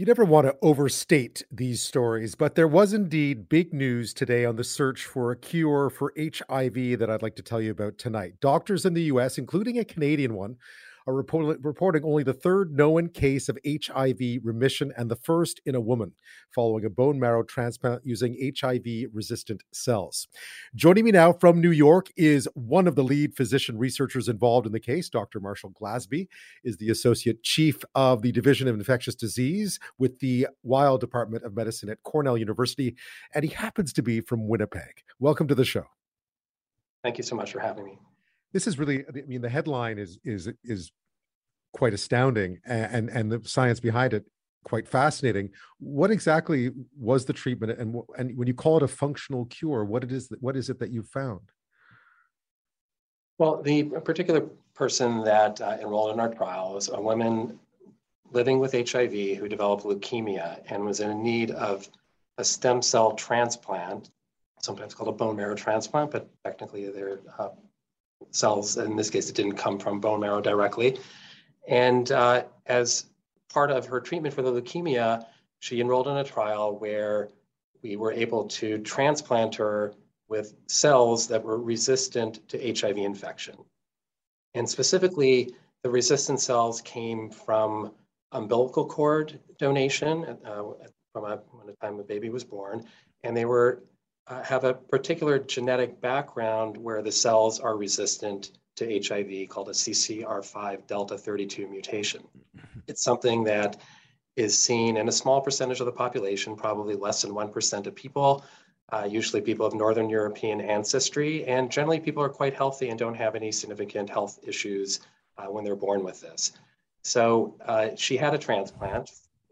You never want to overstate these stories, but there was indeed big news today on the search for a cure for HIV that I'd like to tell you about tonight. Doctors in the US, including a Canadian one, are report- reporting only the third known case of HIV remission and the first in a woman following a bone marrow transplant using HIV resistant cells. Joining me now from New York is one of the lead physician researchers involved in the case. Dr. Marshall Glesby is the associate chief of the Division of Infectious Disease with the Weill Department of Medicine at Cornell University, and he happens to be from Winnipeg. Welcome to the show. Thank you so much for having me this is really i mean the headline is is is quite astounding and and the science behind it quite fascinating what exactly was the treatment and and when you call it a functional cure what it is that what is it that you found well the particular person that uh, enrolled in our trial was a woman living with hiv who developed leukemia and was in need of a stem cell transplant sometimes called a bone marrow transplant but technically they're uh, cells. In this case, it didn't come from bone marrow directly. And uh, as part of her treatment for the leukemia, she enrolled in a trial where we were able to transplant her with cells that were resistant to HIV infection. And specifically, the resistant cells came from umbilical cord donation uh, from a, when the time the baby was born, and they were uh, have a particular genetic background where the cells are resistant to HIV called a CCR5 delta 32 mutation. Mm-hmm. It's something that is seen in a small percentage of the population, probably less than 1% of people, uh, usually people of Northern European ancestry, and generally people are quite healthy and don't have any significant health issues uh, when they're born with this. So uh, she had a transplant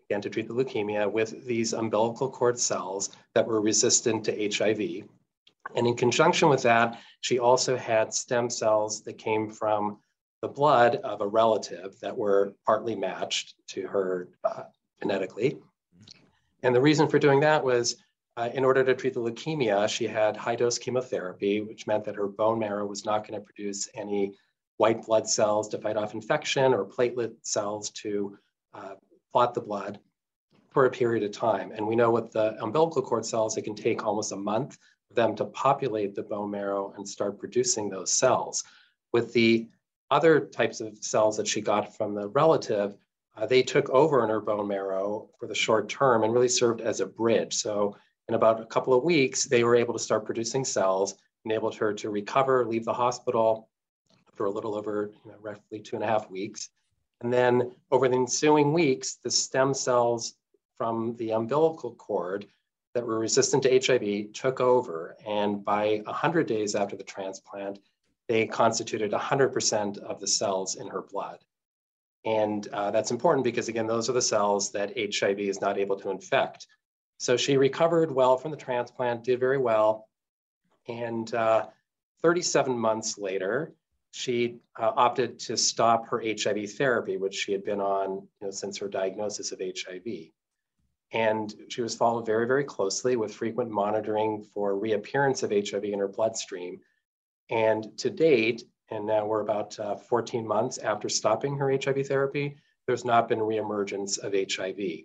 again to treat the leukemia with these umbilical cord cells that were resistant to HIV. And in conjunction with that, she also had stem cells that came from the blood of a relative that were partly matched to her uh, genetically. And the reason for doing that was uh, in order to treat the leukemia, she had high dose chemotherapy, which meant that her bone marrow was not going to produce any white blood cells to fight off infection or platelet cells to uh, clot the blood for a period of time. And we know with the umbilical cord cells, it can take almost a month them to populate the bone marrow and start producing those cells. With the other types of cells that she got from the relative, uh, they took over in her bone marrow for the short term and really served as a bridge. So in about a couple of weeks, they were able to start producing cells, enabled her to recover, leave the hospital for a little over you know, roughly two and a half weeks. And then over the ensuing weeks, the stem cells from the umbilical cord that were resistant to HIV took over. And by 100 days after the transplant, they constituted 100% of the cells in her blood. And uh, that's important because, again, those are the cells that HIV is not able to infect. So she recovered well from the transplant, did very well. And uh, 37 months later, she uh, opted to stop her HIV therapy, which she had been on you know, since her diagnosis of HIV. And she was followed very, very closely with frequent monitoring for reappearance of HIV in her bloodstream. And to date, and now we're about uh, 14 months after stopping her HIV therapy, there's not been reemergence of HIV.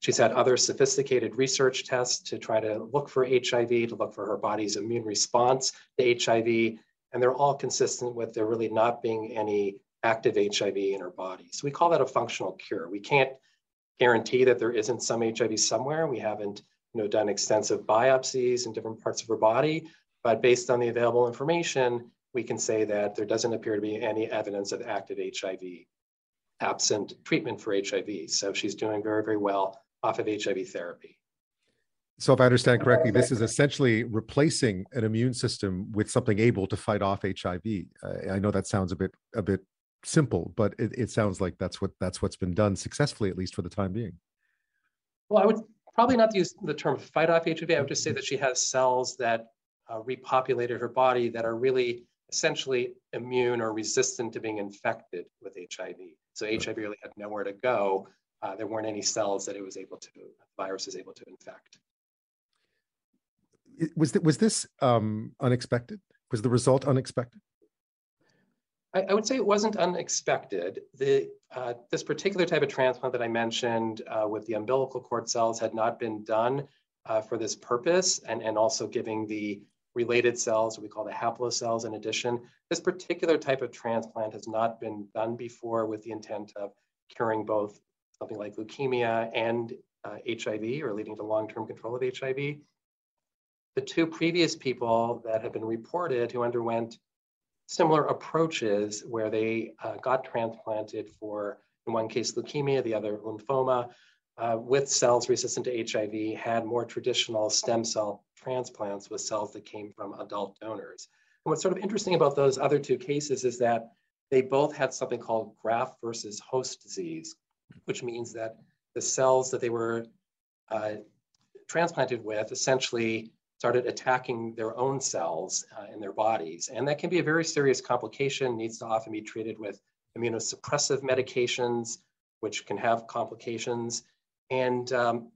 She's had other sophisticated research tests to try to look for HIV, to look for her body's immune response to HIV, and they're all consistent with there really not being any active HIV in her body. So we call that a functional cure. We can't guarantee that there isn't some HIV somewhere. We haven't you know, done extensive biopsies in different parts of her body, but based on the available information, we can say that there doesn't appear to be any evidence of active HIV absent treatment for HIV. So she's doing very, very well off of HIV therapy. So, if I understand correctly, this is essentially replacing an immune system with something able to fight off HIV. Uh, I know that sounds a bit a bit simple, but it, it sounds like that's what that's what's been done successfully, at least for the time being. Well, I would probably not use the term fight off HIV. I would just say that she has cells that uh, repopulated her body that are really essentially immune or resistant to being infected with HIV. So HIV really had nowhere to go. Uh, there weren't any cells that it was able to, the virus is able to infect. Was, th- was this um, unexpected? Was the result unexpected? I, I would say it wasn't unexpected. The, uh, this particular type of transplant that I mentioned uh, with the umbilical cord cells had not been done uh, for this purpose and, and also giving the related cells, we call the haplocells in addition. This particular type of transplant has not been done before with the intent of curing both something like leukemia and uh, HIV or leading to long-term control of HIV. The two previous people that have been reported who underwent similar approaches where they uh, got transplanted for, in one case, leukemia, the other lymphoma, uh, with cells resistant to HIV had more traditional stem cell transplants with cells that came from adult donors. And what's sort of interesting about those other two cases is that they both had something called graft versus host disease, which means that the cells that they were uh, transplanted with essentially started attacking their own cells uh, in their bodies. And that can be a very serious complication, needs to often be treated with immunosuppressive medications, which can have complications. And um,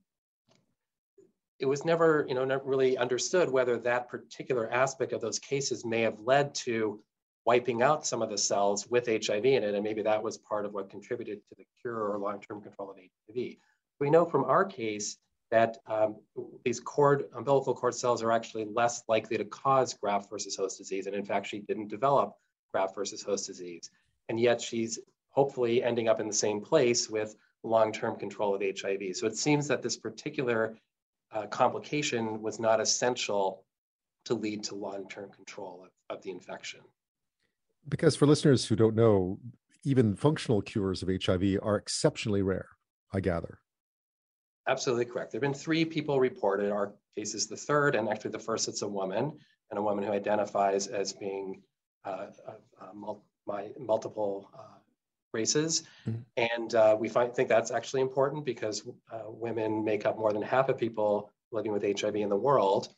it was never, you know, not really understood whether that particular aspect of those cases may have led to wiping out some of the cells with HIV in it, and maybe that was part of what contributed to the cure or long-term control of HIV. We know from our case that um, these cord, umbilical cord cells are actually less likely to cause graft versus host disease, and in fact, she didn't develop graft versus host disease, and yet she's hopefully ending up in the same place with long-term control of HIV. So it seems that this particular uh, complication was not essential to lead to long-term control of, of the infection. Because for listeners who don't know, even functional cures of HIV are exceptionally rare, I gather. Absolutely correct. There have been three people reported. Our case is the third, and actually the first, it's a woman, and a woman who identifies as being uh, uh, uh mul- multiple uh, races. Mm-hmm. And uh, we find, think that's actually important because uh, women make up more than half of people living with HIV in the world.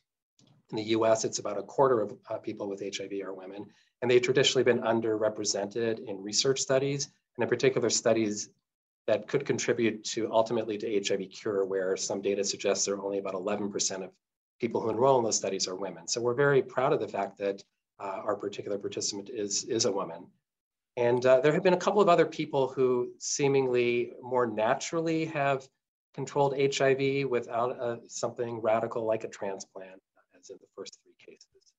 In the US, it's about a quarter of uh, people with HIV are women. And they've traditionally been underrepresented in research studies, and in particular, studies that could contribute to ultimately to HIV cure, where some data suggests there are only about 11% of people who enroll in those studies are women. So we're very proud of the fact that uh, our particular participant is, is a woman. And uh, there have been a couple of other people who seemingly more naturally have controlled HIV without uh, something radical like a transplant, as in the first three cases.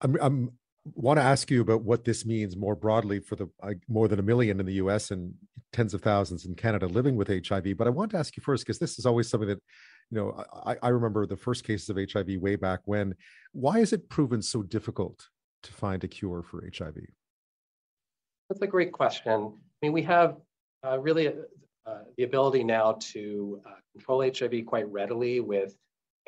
I'm, I'm want to ask you about what this means more broadly for the uh, more than a million in the US and tens of thousands in Canada living with HIV. But I want to ask you first, because this is always something that, you know, I, I remember the first cases of HIV way back when. Why is it proven so difficult to find a cure for HIV? That's a great question. I mean, we have uh, really uh, uh the ability now to uh, control HIV quite readily with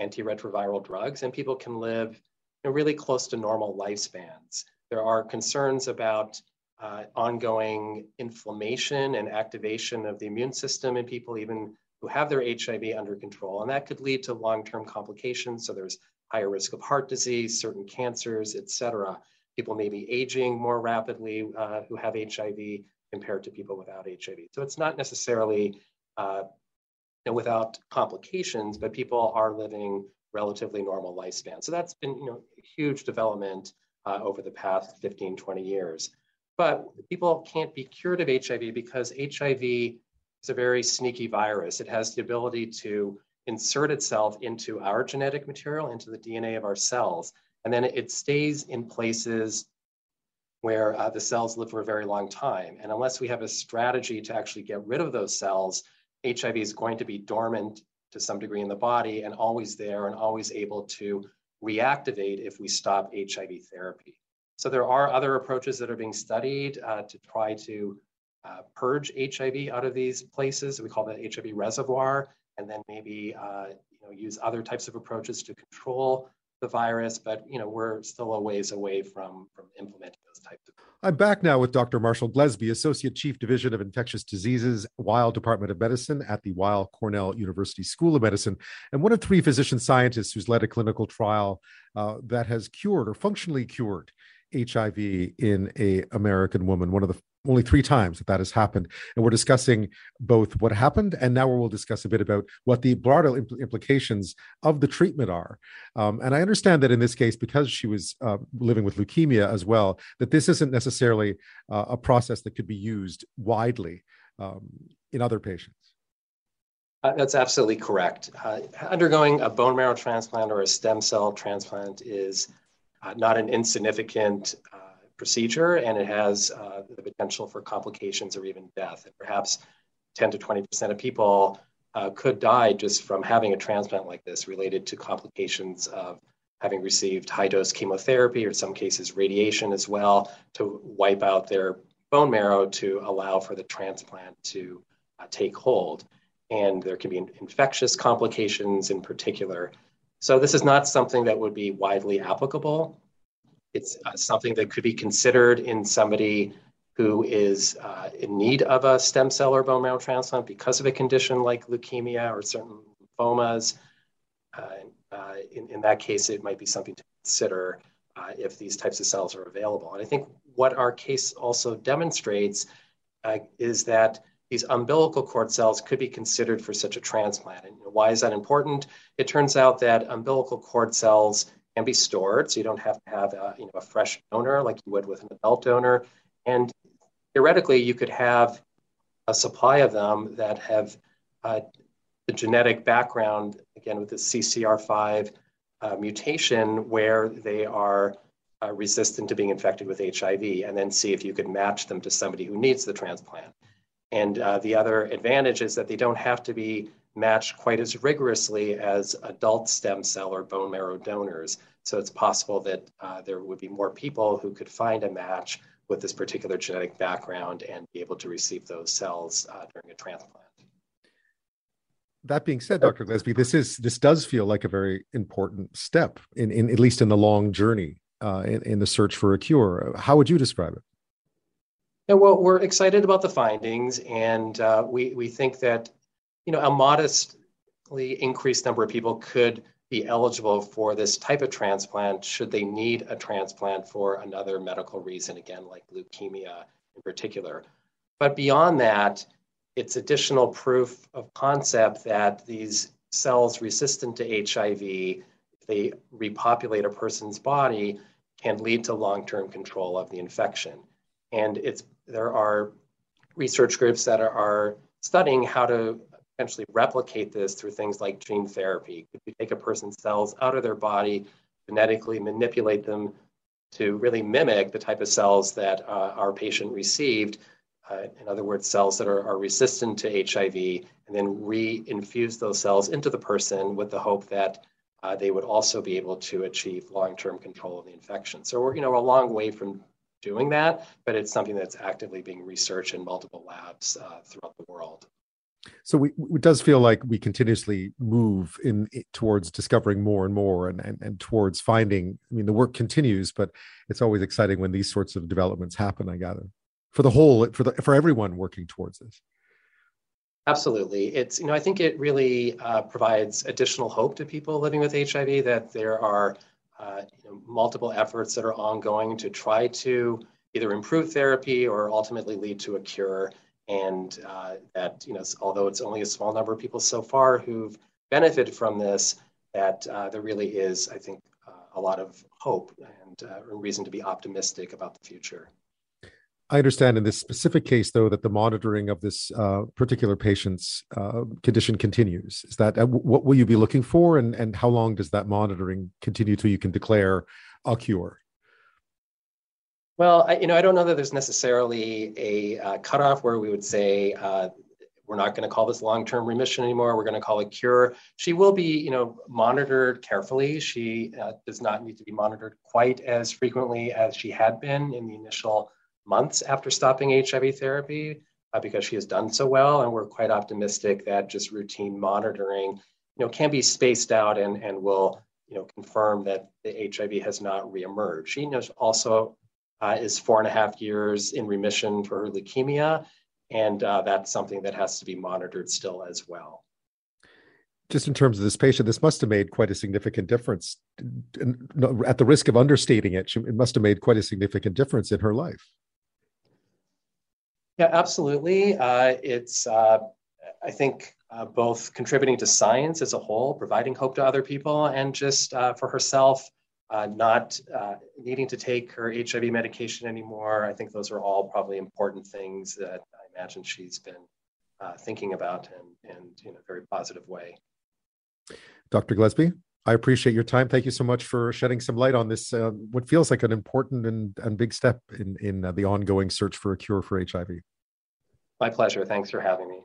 antiretroviral drugs, and people can live know, really close to normal lifespans. There are concerns about uh, ongoing inflammation and activation of the immune system in people even who have their HIV under control, and that could lead to long-term complications. So there's higher risk of heart disease, certain cancers, et cetera people may be aging more rapidly uh, who have HIV compared to people without HIV. So it's not necessarily uh, you know, without complications, but people are living relatively normal lifespan. So that's been you know huge development uh, over the past 15, 20 years. But people can't be cured of HIV because HIV is a very sneaky virus. It has the ability to insert itself into our genetic material, into the DNA of our cells, and then it stays in places where uh, the cells live for a very long time. And unless we have a strategy to actually get rid of those cells, HIV is going to be dormant to some degree in the body and always there and always able to reactivate if we stop HIV therapy. So there are other approaches that are being studied uh, to try to uh, purge HIV out of these places. We call that HIV reservoir, and then maybe uh, you know use other types of approaches to control the virus, but you know we're still a ways away from from implementing those types of. I'm back now with Dr. Marshall Glesby, Associate Chief Division of Infectious Diseases, Weill Department of Medicine at the Weill Cornell University School of Medicine, and one of three physician scientists who's led a clinical trial uh, that has cured or functionally cured HIV in a American woman, one of the only three times that that has happened. And we're discussing both what happened, and now we'll discuss a bit about what the broader impl- implications of the treatment are. Um, and I understand that in this case, because she was uh, living with leukemia as well, that this isn't necessarily uh, a process that could be used widely um, in other patients. Uh, that's absolutely correct. Uh, undergoing a bone marrow transplant or a stem cell transplant is uh, not an insignificant uh, procedure, and it has uh, the potential for complications or even death. And perhaps 10 to 20% of people uh, could die just from having a transplant like this related to complications of having received high dose chemotherapy or some cases radiation as well to wipe out their bone marrow to allow for the transplant to uh, take hold. And there can be infectious complications in particular. So, this is not something that would be widely applicable it's uh, something that could be considered in somebody who is uh, in need of a stem cell or bone marrow transplant because of a condition like leukemia or certain lymphomas. Uh, uh in, in that case, it might be something to consider uh, if these types of cells are available. And I think what our case also demonstrates uh, is that these umbilical cord cells could be considered for such a transplant. And why is that important? It turns out that umbilical cord cells can be stored, so you don't have to have a, you know, a fresh donor like you would with an adult donor. And theoretically, you could have a supply of them that have uh, the genetic background, again, with the CCR5 uh, mutation, where they are uh, resistant to being infected with HIV, and then see if you could match them to somebody who needs the transplant. And uh, the other advantage is that they don't have to be matched quite as rigorously as adult stem cell or bone marrow donors. So it's possible that uh, there would be more people who could find a match with this particular genetic background and be able to receive those cells uh, during a transplant. That being said, Dr. Gillespie, this is this does feel like a very important step in, in at least in the long journey uh, in, in the search for a cure. How would you describe it? Yeah, well, we're excited about the findings, and uh, we we think that you know, a modestly increased number of people could be eligible for this type of transplant should they need a transplant for another medical reason, again, like leukemia in particular. But beyond that, it's additional proof of concept that these cells resistant to HIV, if they repopulate a person's body, can lead to long-term control of the infection. And it's there are research groups that are, are studying how to potentially replicate this through things like gene therapy. Could we take a person's cells out of their body, genetically manipulate them to really mimic the type of cells that uh, our patient received? Uh, in other words, cells that are, are resistant to HIV, and then re-infuse those cells into the person with the hope that uh, they would also be able to achieve long-term control of the infection. So we're, you know, a long way from doing that, but it's something that's actively being researched in multiple labs uh, throughout the world so we, it does feel like we continuously move in towards discovering more and more and, and and towards finding i mean the work continues but it's always exciting when these sorts of developments happen i gather for the whole for the for everyone working towards this. Absolutely. It's you know i think it really uh, provides additional hope to people living with hiv that there are uh, you know, multiple efforts that are ongoing to try to either improve therapy or ultimately lead to a cure and uh, that you know although it's only a small number of people so far who've benefited from this that uh, there really is i think uh, a lot of hope and uh, reason to be optimistic about the future. I understand in this specific case though that the monitoring of this uh, particular patient's uh, condition continues. Is that what will you be looking for? And, and how long does that monitoring continue till you can declare a cure well, I, you know, I don't know that there's necessarily a uh, cutoff where we would say uh, we're not going to call this long-term remission anymore. We're going to call it cure. She will be, you know, monitored carefully. She uh, does not need to be monitored quite as frequently as she had been in the initial months after stopping HIV therapy uh, because she has done so well, and we're quite optimistic that just routine monitoring, you know, can be spaced out and and will, you know, confirm that the HIV has not reemerged. She knows also uh, is four and a half years in remission for her leukemia. And uh, that's something that has to be monitored still as well. Just in terms of this patient, this must have made quite a significant difference. At the risk of understating it, it must have made quite a significant difference in her life. Yeah, absolutely. Uh, it's, uh, I think, uh, both contributing to science as a whole, providing hope to other people, and just uh, for herself, uh, not uh, needing to take her HIV medication anymore. I think those are all probably important things that I imagine she's been thinking about and, and in a very positive way. Dr. Gillespie, I appreciate your time. Thank you so much for shedding some light on this, uh, what feels like an important and, and big step in, in uh, the ongoing search for a cure for HIV. My pleasure. Thanks for having me.